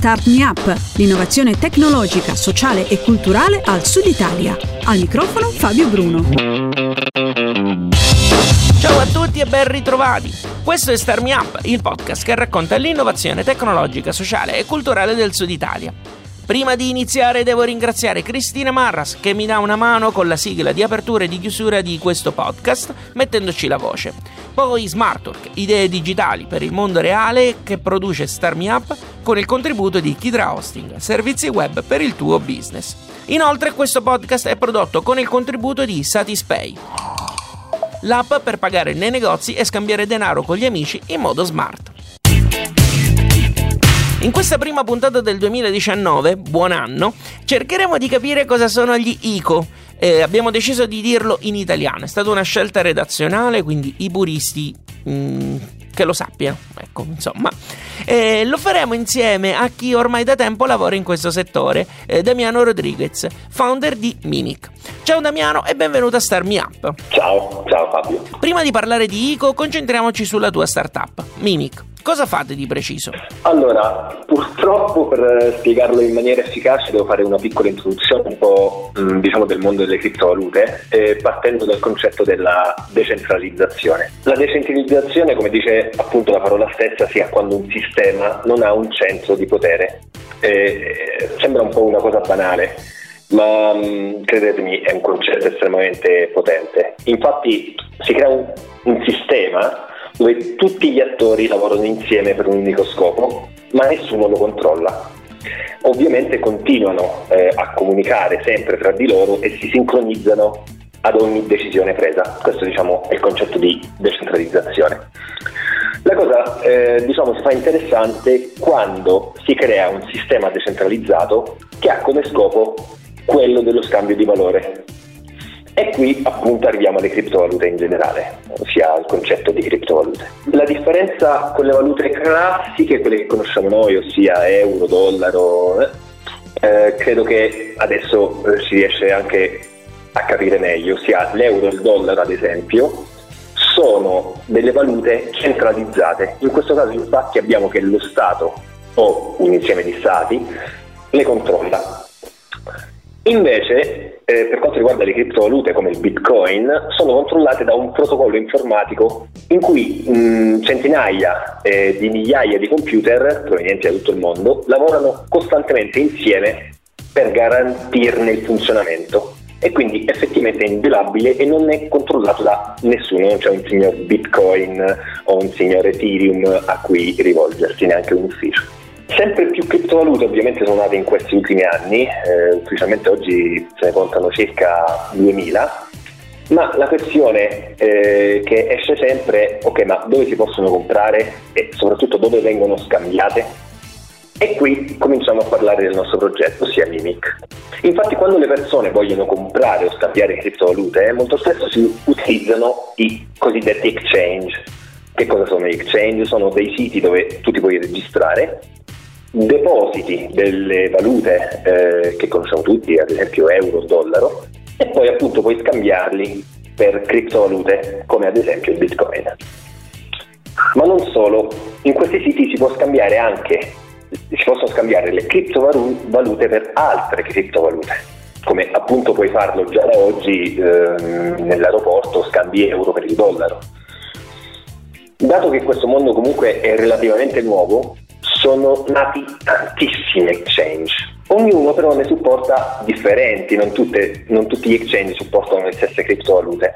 Start Me Up, l'innovazione tecnologica, sociale e culturale al Sud Italia. Al microfono Fabio Bruno. Ciao a tutti e ben ritrovati. Questo è Start Me Up, il podcast che racconta l'innovazione tecnologica, sociale e culturale del Sud Italia. Prima di iniziare devo ringraziare Cristina Marras che mi dà una mano con la sigla di apertura e di chiusura di questo podcast mettendoci la voce. Poi Smartwork, idee digitali per il mondo reale che produce Start Me Up con il contributo di Kidra Hosting, servizi web per il tuo business. Inoltre questo podcast è prodotto con il contributo di Satispay, l'app per pagare nei negozi e scambiare denaro con gli amici in modo smart. In questa prima puntata del 2019, buon anno, cercheremo di capire cosa sono gli ICO. Eh, abbiamo deciso di dirlo in italiano, è stata una scelta redazionale, quindi i puristi mm, che lo sappiano, ecco, insomma. Eh, lo faremo insieme a chi ormai da tempo lavora in questo settore, eh, Damiano Rodriguez, founder di Mimic. Ciao Damiano e benvenuto a Star Me Up. Ciao, ciao Fabio. Prima di parlare di ICO, concentriamoci sulla tua startup, Mimic. Cosa fate di preciso? Allora, purtroppo per spiegarlo in maniera efficace devo fare una piccola introduzione un po' diciamo del mondo delle criptovalute, eh, partendo dal concetto della decentralizzazione. La decentralizzazione, come dice appunto la parola stessa, sia quando un sistema non ha un centro di potere. Eh, sembra un po' una cosa banale, ma mh, credetemi è un concetto estremamente potente. Infatti si crea un, un sistema dove tutti gli attori lavorano insieme per un unico scopo, ma nessuno lo controlla. Ovviamente continuano eh, a comunicare sempre tra di loro e si sincronizzano ad ogni decisione presa. Questo diciamo, è il concetto di decentralizzazione. La cosa eh, diciamo, si fa interessante quando si crea un sistema decentralizzato che ha come scopo quello dello scambio di valore. E qui appunto arriviamo alle criptovalute in generale, ossia al concetto di criptovalute. La differenza con le valute classiche, quelle che conosciamo noi, ossia euro, dollaro, eh, credo che adesso eh, si riesce anche a capire meglio, ossia l'euro e il dollaro ad esempio sono delle valute centralizzate. In questo caso infatti abbiamo che lo Stato o un insieme di Stati le controlla. Invece, eh, per quanto riguarda le criptovalute come il Bitcoin, sono controllate da un protocollo informatico in cui mh, centinaia eh, di migliaia di computer provenienti da tutto il mondo lavorano costantemente insieme per garantirne il funzionamento e quindi effettivamente è inviolabile e non è controllato da nessuno, non c'è un signor Bitcoin o un signor Ethereum a cui rivolgersi, neanche un ufficio. Sempre più criptovalute ovviamente sono nate in questi ultimi anni, eh, ufficialmente oggi se ne contano circa 2000, ma la questione eh, che esce sempre è ok ma dove si possono comprare e soprattutto dove vengono scambiate? E qui cominciamo a parlare del nostro progetto, ossia Mimic. Infatti quando le persone vogliono comprare o scambiare criptovalute, eh, molto spesso si utilizzano i cosiddetti exchange. Che cosa sono gli exchange? Sono dei siti dove tu ti puoi registrare depositi delle valute eh, che conosciamo tutti, ad esempio euro, dollaro, e poi appunto puoi scambiarli per criptovalute come ad esempio il bitcoin. Ma non solo, in questi siti si può scambiare anche, si possono scambiare le criptovalute per altre criptovalute, come appunto puoi farlo già da oggi eh, nell'aeroporto, scambi euro per il dollaro. Dato che questo mondo comunque è relativamente nuovo, sono nati tantissimi exchange. Ognuno però ne supporta differenti, non, tutte, non tutti gli exchange supportano le stesse criptovalute.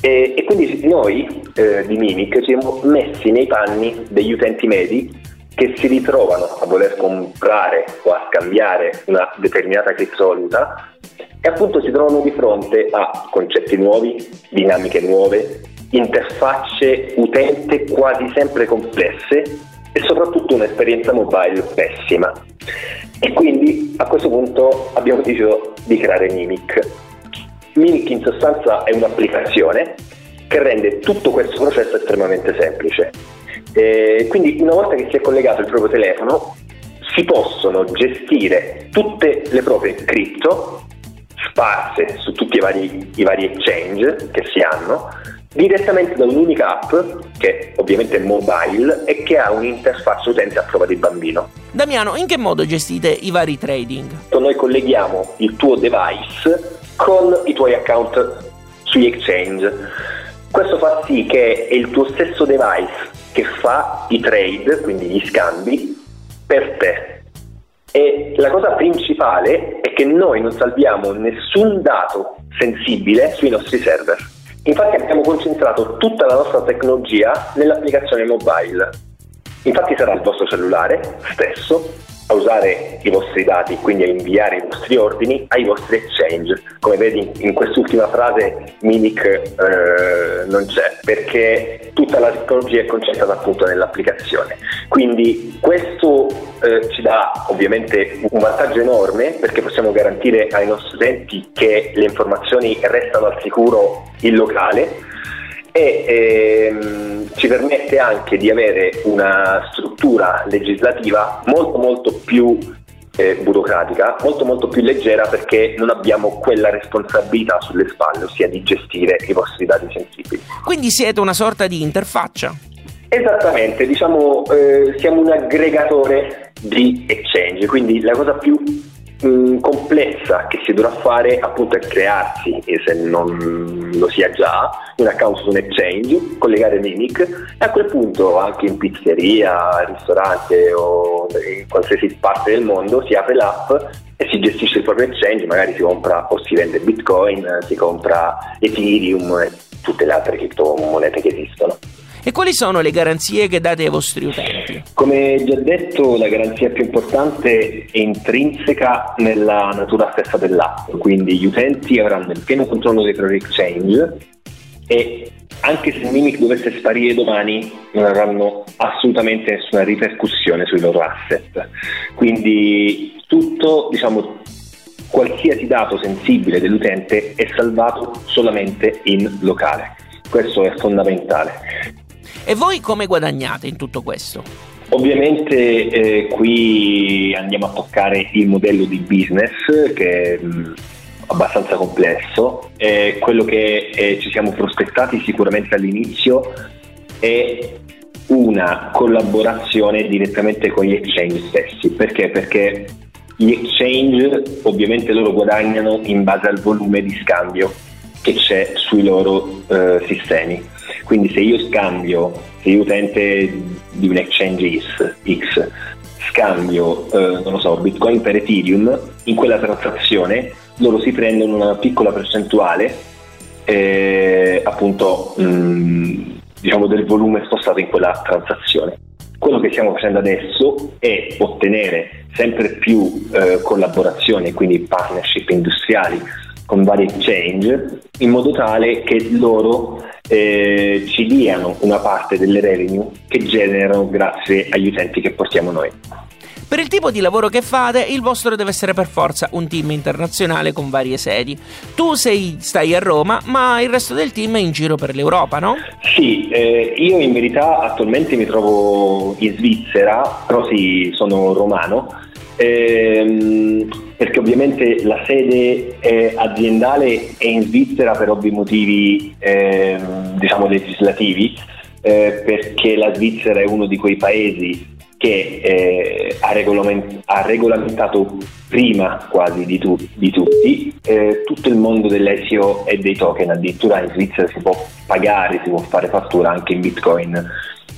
E, e quindi noi eh, di Mimic ci siamo messi nei panni degli utenti medi che si ritrovano a voler comprare o a scambiare una determinata criptovaluta e appunto si trovano di fronte a concetti nuovi, dinamiche nuove, interfacce utente quasi sempre complesse e soprattutto un'esperienza mobile pessima. E quindi a questo punto abbiamo deciso di creare Mimic. Mimic in sostanza è un'applicazione che rende tutto questo processo estremamente semplice. E quindi una volta che si è collegato il proprio telefono si possono gestire tutte le proprie cripto sparse su tutti i vari, i vari exchange che si hanno direttamente da un'unica app che ovviamente è mobile e che ha un'interfaccia utente a prova di bambino. Damiano, in che modo gestite i vari trading? Noi colleghiamo il tuo device con i tuoi account sugli exchange. Questo fa sì che è il tuo stesso device che fa i trade, quindi gli scambi, per te. E la cosa principale è che noi non salviamo nessun dato sensibile sui nostri server. Infatti abbiamo concentrato tutta la nostra tecnologia nell'applicazione mobile. Infatti sarà il vostro cellulare stesso a usare i vostri dati, quindi a inviare i vostri ordini ai vostri exchange. Come vedi in quest'ultima frase Mimic eh, non c'è perché tutta la tecnologia è concentrata appunto nell'applicazione. Quindi questo eh, ci dà ovviamente un vantaggio enorme perché possiamo garantire ai nostri utenti che le informazioni restano al sicuro in locale e ehm, ci permette anche di avere una struttura legislativa molto molto più eh, burocratica, molto molto più leggera perché non abbiamo quella responsabilità sulle spalle, ossia di gestire i vostri dati sensibili. Quindi siete una sorta di interfaccia? Esattamente, diciamo eh, siamo un aggregatore di exchange, quindi la cosa più mh, complessa che si dovrà fare appunto è crearsi, e se non lo sia già, un account su un exchange, collegare Mimic e a quel punto anche in pizzeria, ristorante o in qualsiasi parte del mondo si apre l'app e si gestisce il proprio exchange, magari si compra o si vende bitcoin, si compra Ethereum e tutte le altre criptomonete che esistono. E quali sono le garanzie che date ai vostri utenti? Come già detto, la garanzia più importante è intrinseca nella natura stessa dell'app, quindi gli utenti avranno il pieno controllo dei propri exchange e anche se Mimic dovesse sparire domani non avranno assolutamente nessuna ripercussione sui loro asset. Quindi tutto, diciamo, qualsiasi dato sensibile dell'utente è salvato solamente in locale. Questo è fondamentale. E voi come guadagnate in tutto questo? Ovviamente eh, qui andiamo a toccare il modello di business che è mh, abbastanza complesso. Eh, quello che eh, ci siamo prospettati sicuramente all'inizio è una collaborazione direttamente con gli exchange stessi. Perché? Perché gli exchange ovviamente loro guadagnano in base al volume di scambio che c'è sui loro eh, sistemi quindi se io scambio, se io utente di un exchange X, scambio, eh, non lo so, Bitcoin per Ethereum, in quella transazione loro si prendono una piccola percentuale eh, appunto mh, mm, diciamo del volume spostato in quella transazione. Quello che stiamo facendo adesso è ottenere sempre più eh, collaborazioni, quindi partnership industriali con vari exchange, in modo tale che loro eh, ci diano una parte delle revenue che generano grazie agli utenti che portiamo noi. Per il tipo di lavoro che fate, il vostro deve essere per forza un team internazionale con varie sedi. Tu sei, stai a Roma, ma il resto del team è in giro per l'Europa, no? Sì, eh, io in verità attualmente mi trovo in Svizzera, però sì, sono romano. Ehm, perché ovviamente la sede eh, aziendale è in Svizzera per ovvi motivi eh, diciamo legislativi, eh, perché la Svizzera è uno di quei paesi che eh, ha, regolament- ha, regolamentato prima quasi di, tu- di tutti. Eh, tutto il mondo dell'ESIO e dei token, addirittura in Svizzera si può pagare, si può fare fattura anche in Bitcoin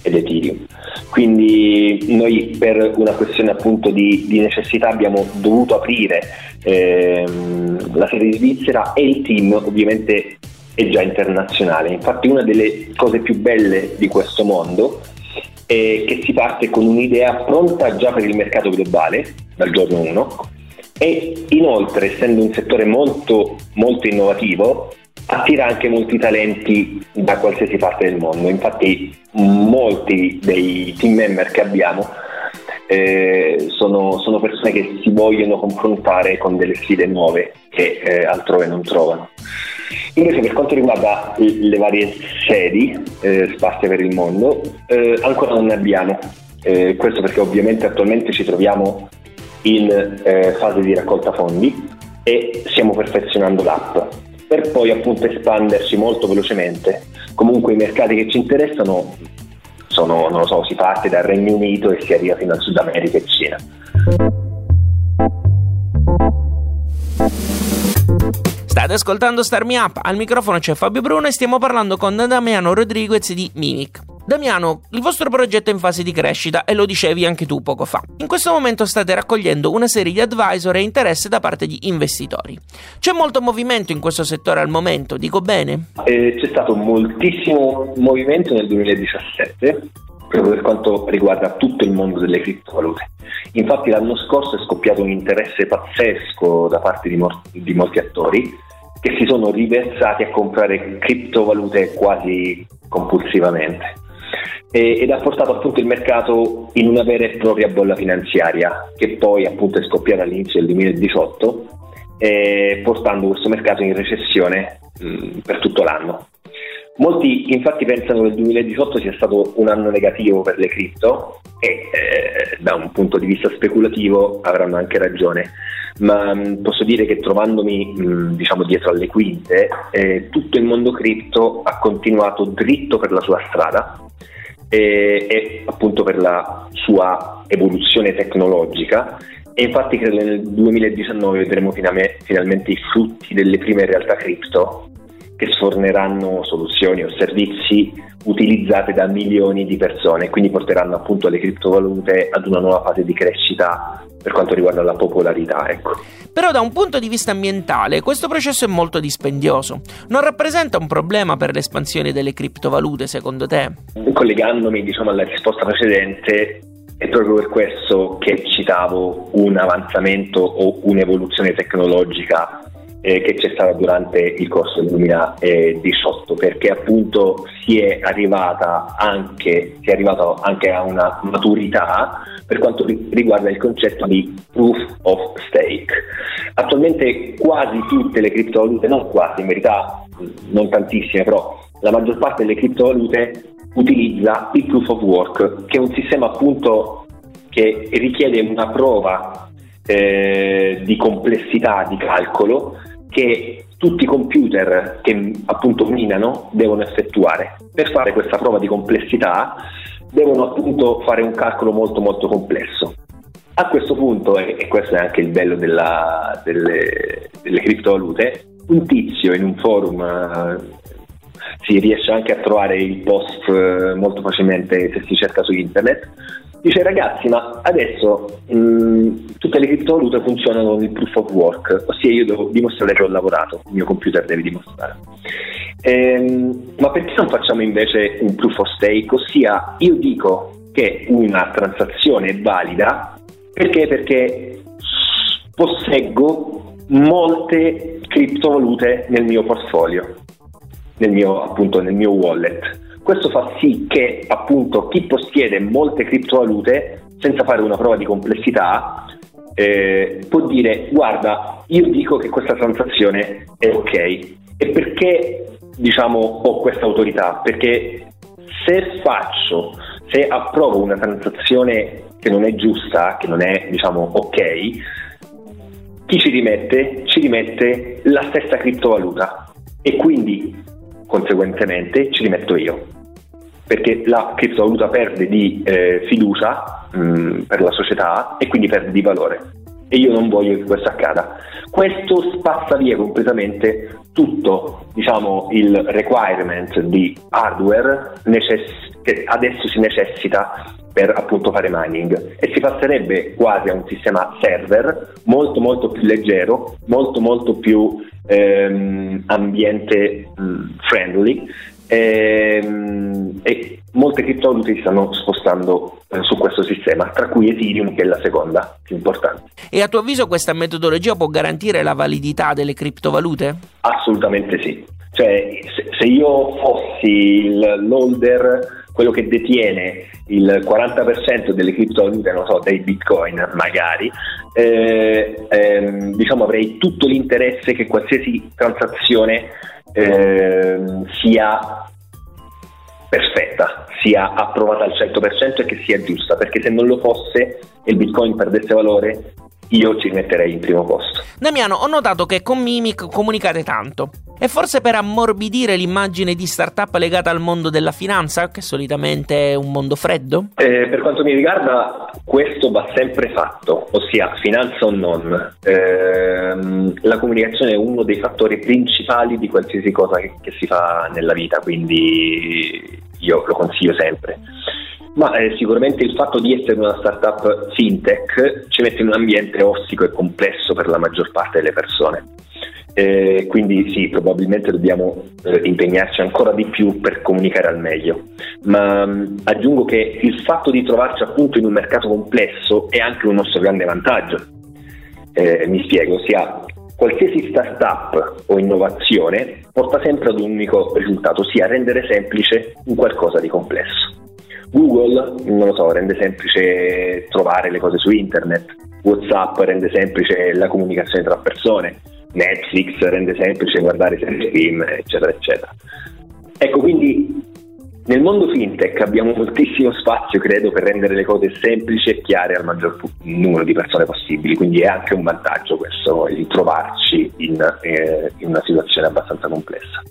ed Ethereum. Quindi noi per una questione appunto di, di necessità abbiamo dovuto aprire ehm, la sede di Svizzera e il team ovviamente è già internazionale. Infatti una delle cose più belle di questo mondo è che si parte con un'idea pronta già per il mercato globale dal giorno 1 e inoltre essendo un settore molto, molto innovativo attira anche molti talenti da qualsiasi parte del mondo. Infatti molti dei team member che abbiamo eh, sono, sono, persone che si vogliono confrontare con delle sfide nuove che eh, altrove non trovano. Invece per quanto riguarda le varie sedi eh, sparse per il mondo, eh, ancora non ne abbiamo. Eh, questo perché ovviamente attualmente ci troviamo in eh, fase di raccolta fondi e stiamo perfezionando l'app per poi appunto espandersi molto velocemente. Comunque i mercati che ci interessano sono, non lo so, si parte dal Regno Unito e si arriva fino al Sud America e Cina. State ascoltando Star Me Up, al microfono c'è Fabio Bruno e stiamo parlando con Damiano Rodriguez di Mimic. Damiano, il vostro progetto è in fase di crescita e lo dicevi anche tu poco fa. In questo momento state raccogliendo una serie di advisor e interesse da parte di investitori. C'è molto movimento in questo settore al momento, dico bene? Eh, c'è stato moltissimo movimento nel 2017 proprio per quanto riguarda tutto il mondo delle criptovalute. Infatti l'anno scorso è scoppiato un interesse pazzesco da parte di, mor- di molti attori che si sono riversati a comprare criptovalute quasi compulsivamente ed ha portato appunto il mercato in una vera e propria bolla finanziaria che poi appunto è scoppiata all'inizio del 2018 eh, portando questo mercato in recessione mh, per tutto l'anno. Molti infatti pensano che il 2018 sia stato un anno negativo per le cripto e eh, da un punto di vista speculativo avranno anche ragione, ma mh, posso dire che trovandomi mh, diciamo dietro alle quinte eh, tutto il mondo cripto ha continuato dritto per la sua strada e, e appunto per la sua evoluzione tecnologica. E infatti credo che nel 2019 vedremo finalmente i frutti delle prime realtà cripto che sforneranno soluzioni o servizi utilizzate da milioni di persone, quindi porteranno appunto le criptovalute ad una nuova fase di crescita per quanto riguarda la popolarità. Ecco. Però da un punto di vista ambientale questo processo è molto dispendioso. Non rappresenta un problema per l'espansione delle criptovalute secondo te? Collegandomi diciamo, alla risposta precedente, è proprio per questo che citavo un avanzamento o un'evoluzione tecnologica eh, che c'è stata durante il corso del 2018 perché appunto si è arrivata anche, si è arrivato anche a una maturità per quanto riguarda il concetto di proof of stake. Attualmente quasi tutte le criptovalute, non quasi, in verità non tantissime, però la maggior parte delle criptovalute utilizza il proof of work, che è un sistema appunto che richiede una prova eh, di complessità di calcolo che tutti i computer che appunto minano devono effettuare. Per fare questa prova di complessità devono appunto fare un calcolo molto molto complesso. A questo punto, e questo è anche il bello della, delle, delle criptovalute, un tizio in un forum eh, si riesce anche a trovare il post eh, molto facilmente se si cerca su internet Dice ragazzi, ma adesso mh, mm, tutte le criptovalute funzionano con il proof of work, ossia io devo dimostrare che ho lavorato, il mio computer deve dimostrare. Ehm, ma perché non facciamo invece un proof of stake? Ossia io dico che una transazione è valida perché? Perché posseggo molte criptovalute nel mio portfolio, nel mio, appunto nel mio wallet. Questo fa sì che appunto chi possiede molte criptovalute senza fare una prova di complessità eh, può dire guarda io dico che questa transazione è ok e perché diciamo ho questa autorità? Perché se faccio se approvo una transazione che non è giusta che non è diciamo ok chi ci rimette? Ci rimette la stessa criptovaluta. E quindi conseguentemente ci rimetto io. Perché la criptovaluta perde di eh, fiducia mh, mm, per la società e quindi perde di valore. E io non voglio che questo accada. Questo spazza via completamente tutto diciamo, il requirement di hardware necess- che adesso si necessita per appunto fare mining e si passerebbe quasi a un sistema server molto molto più leggero, molto molto più ehm, ambiente mh, friendly ehm, e molte criptovalute si stanno spostando eh, su questo sistema, tra cui Ethereum che è la seconda più importante. E a tuo avviso questa metodologia può garantire la validità delle criptovalute? Assolutamente sì. Cioè, se io fossi l'holder quello che detiene il 40% delle criptovalute, non so, dei bitcoin magari, eh, ehm, diciamo avrei tutto l'interesse che qualsiasi transazione eh, sia perfetta, sia approvata al 100% e che sia giusta, perché se non lo fosse e il bitcoin perdesse valore, io ci metterei in primo posto. Damiano, ho notato che con Mimic comunicate tanto. E forse per ammorbidire l'immagine di startup legata al mondo della finanza, che solitamente è un mondo freddo? Eh, per quanto mi riguarda, questo va sempre fatto, ossia finanza o non. Eh, la comunicazione è uno dei fattori principali di qualsiasi cosa che, che si fa nella vita, quindi io lo consiglio sempre. Ma eh, sicuramente il fatto di essere una startup fintech ci mette in un ambiente ossico e complesso per la maggior parte delle persone. Eh, quindi sì, probabilmente dobbiamo eh, impegnarci ancora di più per comunicare al meglio. Ma mh, mm, aggiungo che il fatto di trovarci appunto in un mercato complesso è anche un nostro grande vantaggio. Eh, mi spiego, ossia qualsiasi startup o innovazione porta sempre ad un unico risultato, ossia rendere semplice un qualcosa di complesso. Google, non lo so, rende semplice trovare le cose su internet, WhatsApp rende semplice la comunicazione tra persone, Netflix rende semplice guardare serie film, eccetera, eccetera. Ecco, quindi nel mondo fintech abbiamo moltissimo spazio, credo, per rendere le cose semplici e chiare al maggior numero di persone possibili, quindi è anche un vantaggio questo, di trovarci in, eh, in una situazione abbastanza complessa.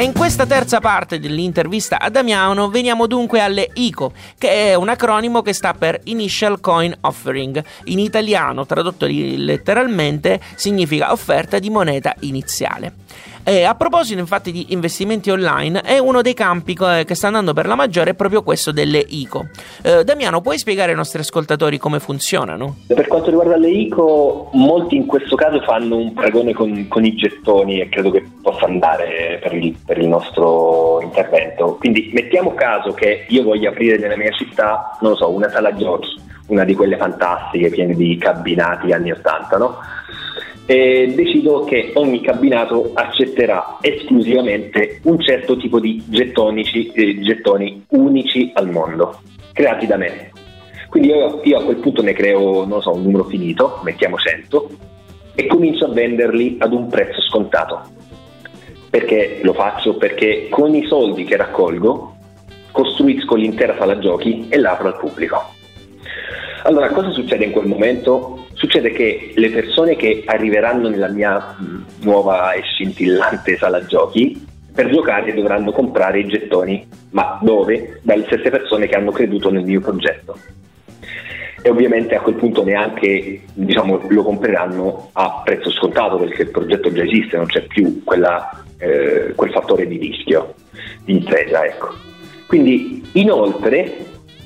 E in questa terza parte dell'intervista a Damiano veniamo dunque alle ICO, che è un acronimo che sta per Initial Coin Offering. In italiano, tradotto letteralmente, significa offerta di moneta iniziale. E a proposito infatti di investimenti online, è uno dei campi che sta andando per la maggiore è proprio questo delle ICO. Eh, Damiano, puoi spiegare ai nostri ascoltatori come funzionano? Per quanto riguarda le ICO, molti in questo caso fanno un paragone con, con i gettoni e credo che possa andare per il, per il nostro intervento. Quindi mettiamo caso che io voglia aprire nella mia città, non lo so, una sala giochi, una di quelle fantastiche piene di cabinati anni 80, no? E decido che ogni cabinato accetterà esclusivamente un certo tipo di gettonici, eh, gettoni unici al mondo, creati da me. Quindi io, io, a quel punto ne creo, non so, un numero finito, mettiamo 100, e comincio a venderli ad un prezzo scontato. Perché lo faccio? Perché con i soldi che raccolgo costruisco l'intera sala giochi e l'apro al pubblico. Allora, cosa succede in quel momento? Succede che le persone che arriveranno nella mia nuova e scintillante sala giochi per giocare dovranno comprare i gettoni, ma dove? Dalle stesse persone che hanno creduto nel mio progetto. E ovviamente a quel punto neanche diciamo, lo compreranno a prezzo scontato perché il progetto già esiste, non c'è più quella, eh, quel fattore di rischio, di impresa. Ecco. Quindi inoltre,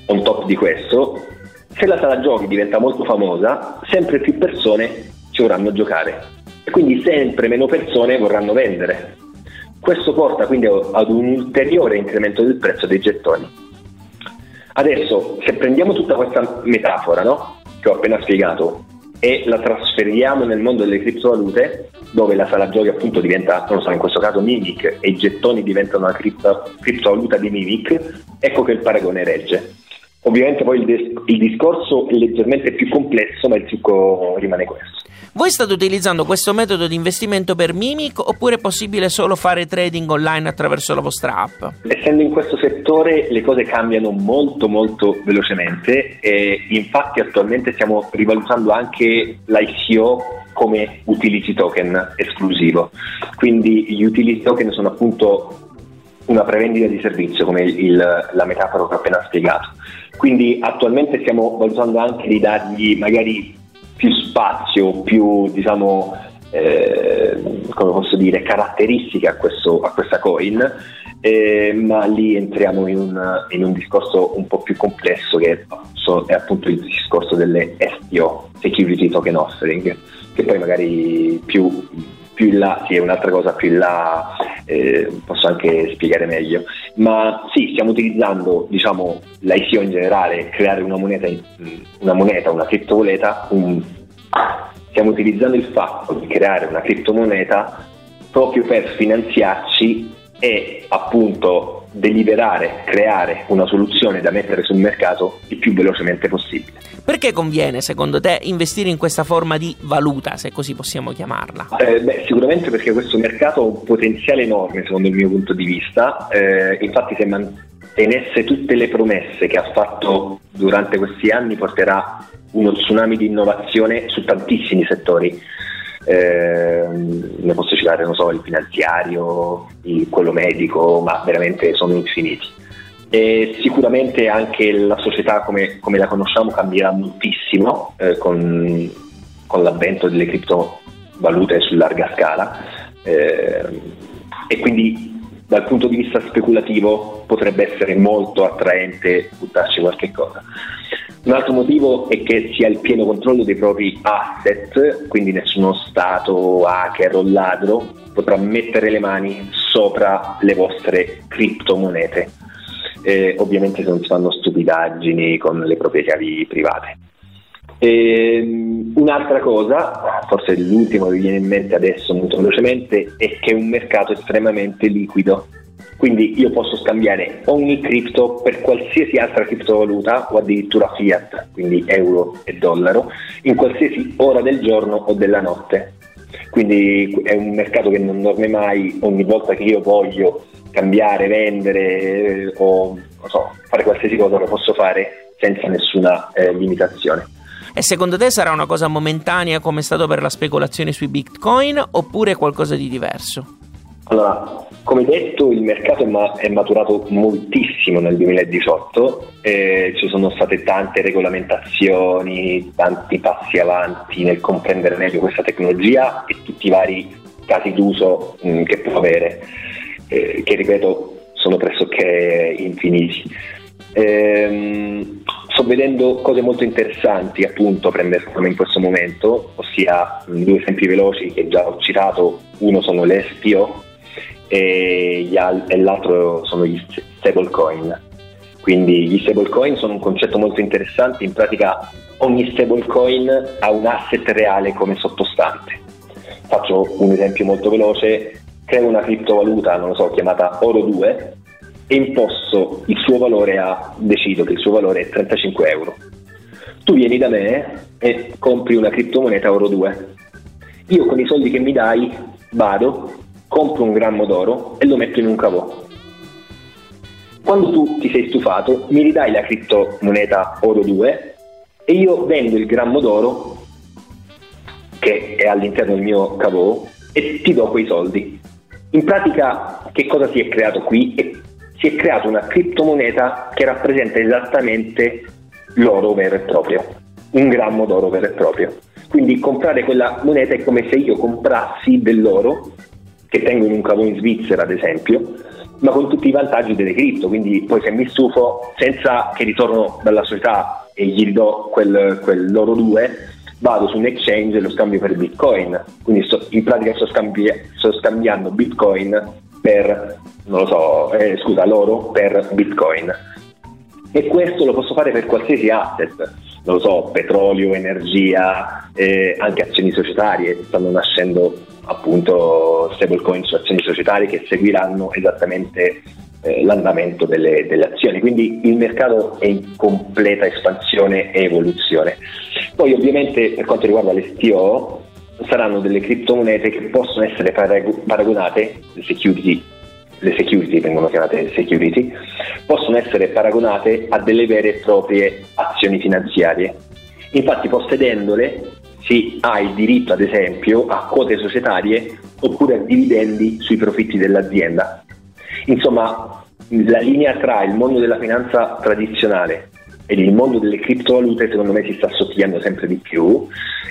on top di questo, se la sala giochi diventa molto famosa, sempre più persone ci vorranno giocare e quindi sempre meno persone vorranno vendere. Questo porta quindi ad un ulteriore incremento del prezzo dei gettoni. Adesso, se prendiamo tutta questa metafora no? che ho appena spiegato e la trasferiamo nel mondo delle criptovalute, dove la sala giochi appunto diventa, non so, in questo caso Mimic e i gettoni diventano una cripto- criptovaluta di Mimic, ecco che il paragone regge. Ovviamente poi il, dis- il, discorso è leggermente più complesso, ma il succo rimane questo. Voi state utilizzando questo metodo di investimento per Mimic oppure è possibile solo fare trading online attraverso la vostra app? Essendo in questo settore le cose cambiano molto molto velocemente e infatti attualmente stiamo rivalutando anche l'ICO come utility token esclusivo. Quindi gli utility token sono appunto una prevendita di servizio, come il, la metafora che ho appena spiegato. Quindi attualmente stiamo valutando anche di dargli magari più spazio, più diciamo, eh, come posso dire, caratteristiche a, questo, a questa coin, eh, ma lì entriamo in un, in un, discorso un po' più complesso che è appunto il discorso delle STO, Security Token Offering, che poi magari più più in là, sì, è un'altra cosa più in là, eh, posso anche spiegare meglio. Ma sì, stiamo utilizzando, diciamo, l'ICO in generale, creare una moneta, una, moneta, una criptomoneta, un, stiamo utilizzando il fatto di creare una criptomoneta proprio per finanziarci e appunto deliberare, creare una soluzione da mettere sul mercato il più velocemente possibile. Perché conviene, secondo te, investire in questa forma di valuta, se così possiamo chiamarla? Eh, beh, sicuramente perché questo mercato ha un potenziale enorme, secondo il mio punto di vista. Eh, infatti, se mantenesse tutte le promesse che ha fatto durante questi anni, porterà uno tsunami di innovazione su tantissimi settori eh, ne posso citare, non so, il finanziario, il, quello medico, ma veramente sono infiniti. E sicuramente anche la società come, come la conosciamo cambierà moltissimo eh, con, con, l'avvento delle criptovalute su larga scala eh, e quindi dal punto di vista speculativo potrebbe essere molto attraente buttarci qualche cosa. Un altro motivo è che si ha il pieno controllo dei propri asset, quindi nessuno Stato, hacker o ladro potrà mettere le mani sopra le vostre criptomonete. Eh, ovviamente se non si fanno stupidaggini con le proprie chiavi private. E, ehm, un'altra cosa, forse l'ultimo che viene in mente adesso molto velocemente, è che è un mercato estremamente liquido quindi io posso scambiare ogni cripto per qualsiasi altra criptovaluta o addirittura fiat, quindi euro e dollaro, in qualsiasi ora del giorno o della notte. Quindi è un mercato che non dorme mai, ogni volta che io voglio cambiare, vendere eh, o so, fare qualsiasi cosa lo posso fare senza nessuna eh, limitazione. E secondo te sarà una cosa momentanea come è stato per la speculazione sui bitcoin oppure qualcosa di diverso? Allora, come detto, il mercato è maturato moltissimo nel 2018, eh, ci sono state tante regolamentazioni, tanti passi avanti nel comprendere meglio questa tecnologia e tutti i vari casi d'uso mh, che può avere, eh, che ripeto sono pressoché infiniti. Ehm, sto vedendo cose molto interessanti appunto prendere come in questo momento, ossia due esempi veloci che già ho citato, uno sono le SPO, e, al- e l'altro sono gli stablecoin. Quindi gli stablecoin sono un concetto molto interessante, in pratica ogni stablecoin ha un asset reale come sottostante. Faccio un esempio molto veloce, creo una criptovaluta, non lo so, chiamata Oro 2 e imposto il suo valore a, decido che il suo valore è 35 euro. Tu vieni da me e compri una criptomoneta Oro 2. Io con i soldi che mi dai vado, compro un grammo d'oro e lo metto in un cavò. Quando tu ti sei stufato, mi ridai la criptomoneta oro 2 e io vendo il grammo d'oro che è all'interno del mio cavò e ti do quei soldi. In pratica che cosa si è creato qui? Si è creata una criptomoneta che rappresenta esattamente l'oro vero e proprio, un grammo d'oro vero e proprio. Quindi comprare quella moneta è come se io comprassi dell'oro che tengo in un cavo in Svizzera ad esempio, ma con tutti i vantaggi delle cripto, quindi poi se mi stufo senza che ritorno dalla società e gli ridò quel, loro due, vado su un exchange e lo scambio per bitcoin, quindi sto, in pratica sto, scambi- sto, scambiando bitcoin per, non lo so, eh, scusa, l'oro per bitcoin. E questo lo posso fare per qualsiasi asset, non lo so, petrolio, energia, eh, anche azioni societarie, stanno nascendo appunto stablecoin su azioni societarie che seguiranno esattamente eh, l'andamento delle, delle, azioni. Quindi il mercato è in completa espansione e evoluzione. Poi ovviamente per quanto riguarda l'STO saranno delle criptomonete che possono essere paragonate, le security, le security vengono chiamate security, possono essere paragonate a delle vere e proprie azioni finanziarie. Infatti possedendole si ha il diritto ad esempio a quote societarie oppure a dividendi sui profitti dell'azienda. Insomma, la linea tra il mondo della finanza tradizionale il mondo delle criptovalute secondo me si sta assottigliando sempre di più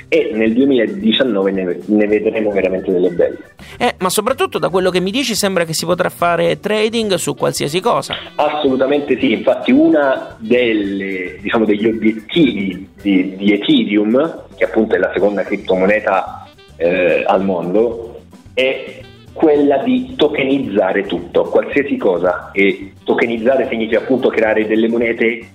e nel 2019 ne, ne, vedremo veramente delle belle. Eh, ma soprattutto da quello che mi dici sembra che si potrà fare trading su qualsiasi cosa. Assolutamente sì, infatti uno diciamo, degli obiettivi di, di, Ethereum, che appunto è la seconda criptomoneta eh, al mondo, è quella di tokenizzare tutto, qualsiasi cosa. E tokenizzare significa appunto creare delle monete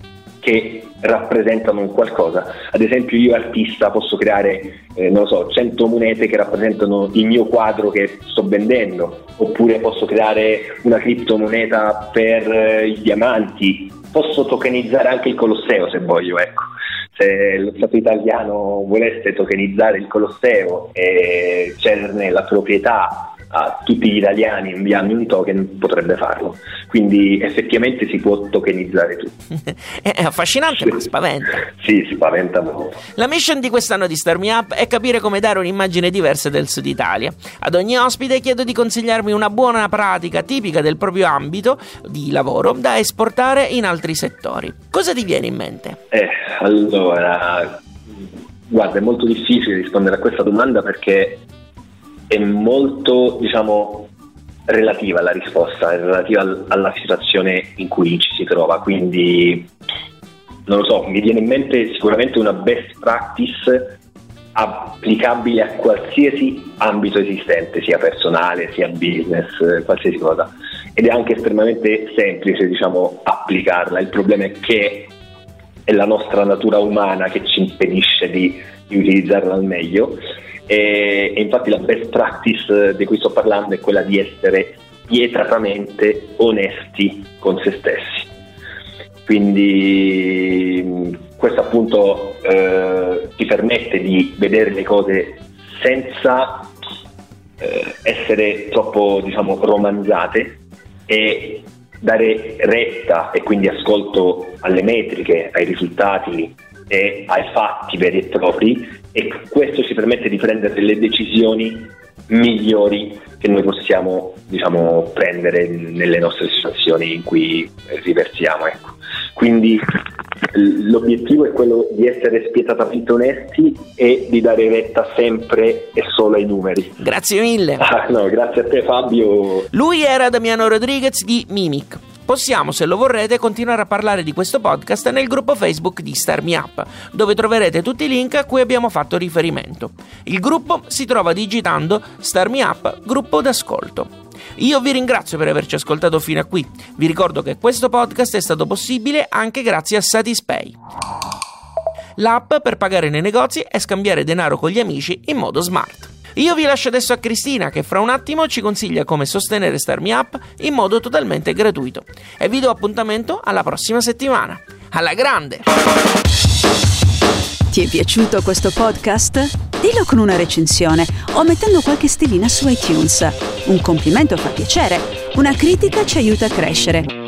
che rappresentano un qualcosa. Ad esempio io artista posso creare, eh, non lo so, 100 monete che rappresentano il mio quadro che sto vendendo, oppure posso creare una criptomoneta per eh, i diamanti, posso tokenizzare anche il Colosseo se voglio, ecco. Se lo Stato italiano volesse tokenizzare il Colosseo e cederne la proprietà a tutti gli italiani inviando un token potrebbe farlo. Quindi effettivamente si può tokenizzare tutto. è affascinante sì. ma spaventa. Sì, spaventa molto. La mission di quest'anno di Star Me Up è capire come dare un'immagine diversa del Sud Italia. Ad ogni ospite chiedo di consigliarmi una buona pratica tipica del proprio ambito di lavoro da esportare in altri settori. Cosa ti viene in mente? Eh, allora, guarda, è molto difficile rispondere a questa domanda perché è molto, diciamo, relativa la risposta, è relativa alla situazione in cui ci si trova, quindi non lo so, mi viene in mente sicuramente una best practice applicabile a qualsiasi ambito esistente, sia personale, sia business, qualsiasi cosa. Ed è anche estremamente semplice, diciamo, applicarla. Il problema è che è la nostra natura umana che ci impedisce di, di utilizzarla al meglio e, e infatti la best practice di cui sto parlando è quella di essere pietatamente onesti con se stessi. Quindi questo appunto eh, ti permette di vedere le cose senza eh, essere troppo diciamo romanzate e dare retta e quindi ascolto alle metriche, ai risultati e ai fatti veri e propri e questo ci permette di prendere delle decisioni migliori che noi possiamo diciamo, prendere nelle nostre situazioni in cui riversiamo. Ecco. Quindi l'obiettivo è quello di essere spietatamente onesti e di dare retta sempre e solo ai numeri. Grazie mille. Ah, no, grazie a te Fabio. Lui era Damiano Rodriguez di Mimic possiamo, se lo vorrete, continuare a parlare di questo podcast nel gruppo Facebook di Star Me Up, dove troverete tutti i link a cui abbiamo fatto riferimento. Il gruppo si trova digitando Star Me Up gruppo d'ascolto. Io vi ringrazio per averci ascoltato fino a qui. Vi ricordo che questo podcast è stato possibile anche grazie a Satispay. L'app per pagare nei negozi e scambiare denaro con gli amici in modo smart. Io vi lascio adesso a Cristina che fra un attimo ci consiglia come sostenere Star Me Up in modo totalmente gratuito. E vi do appuntamento alla prossima settimana. Alla grande! Ti è piaciuto questo podcast? Dillo con una recensione o mettendo qualche stellina su iTunes. Un complimento fa piacere, una critica ci aiuta a crescere.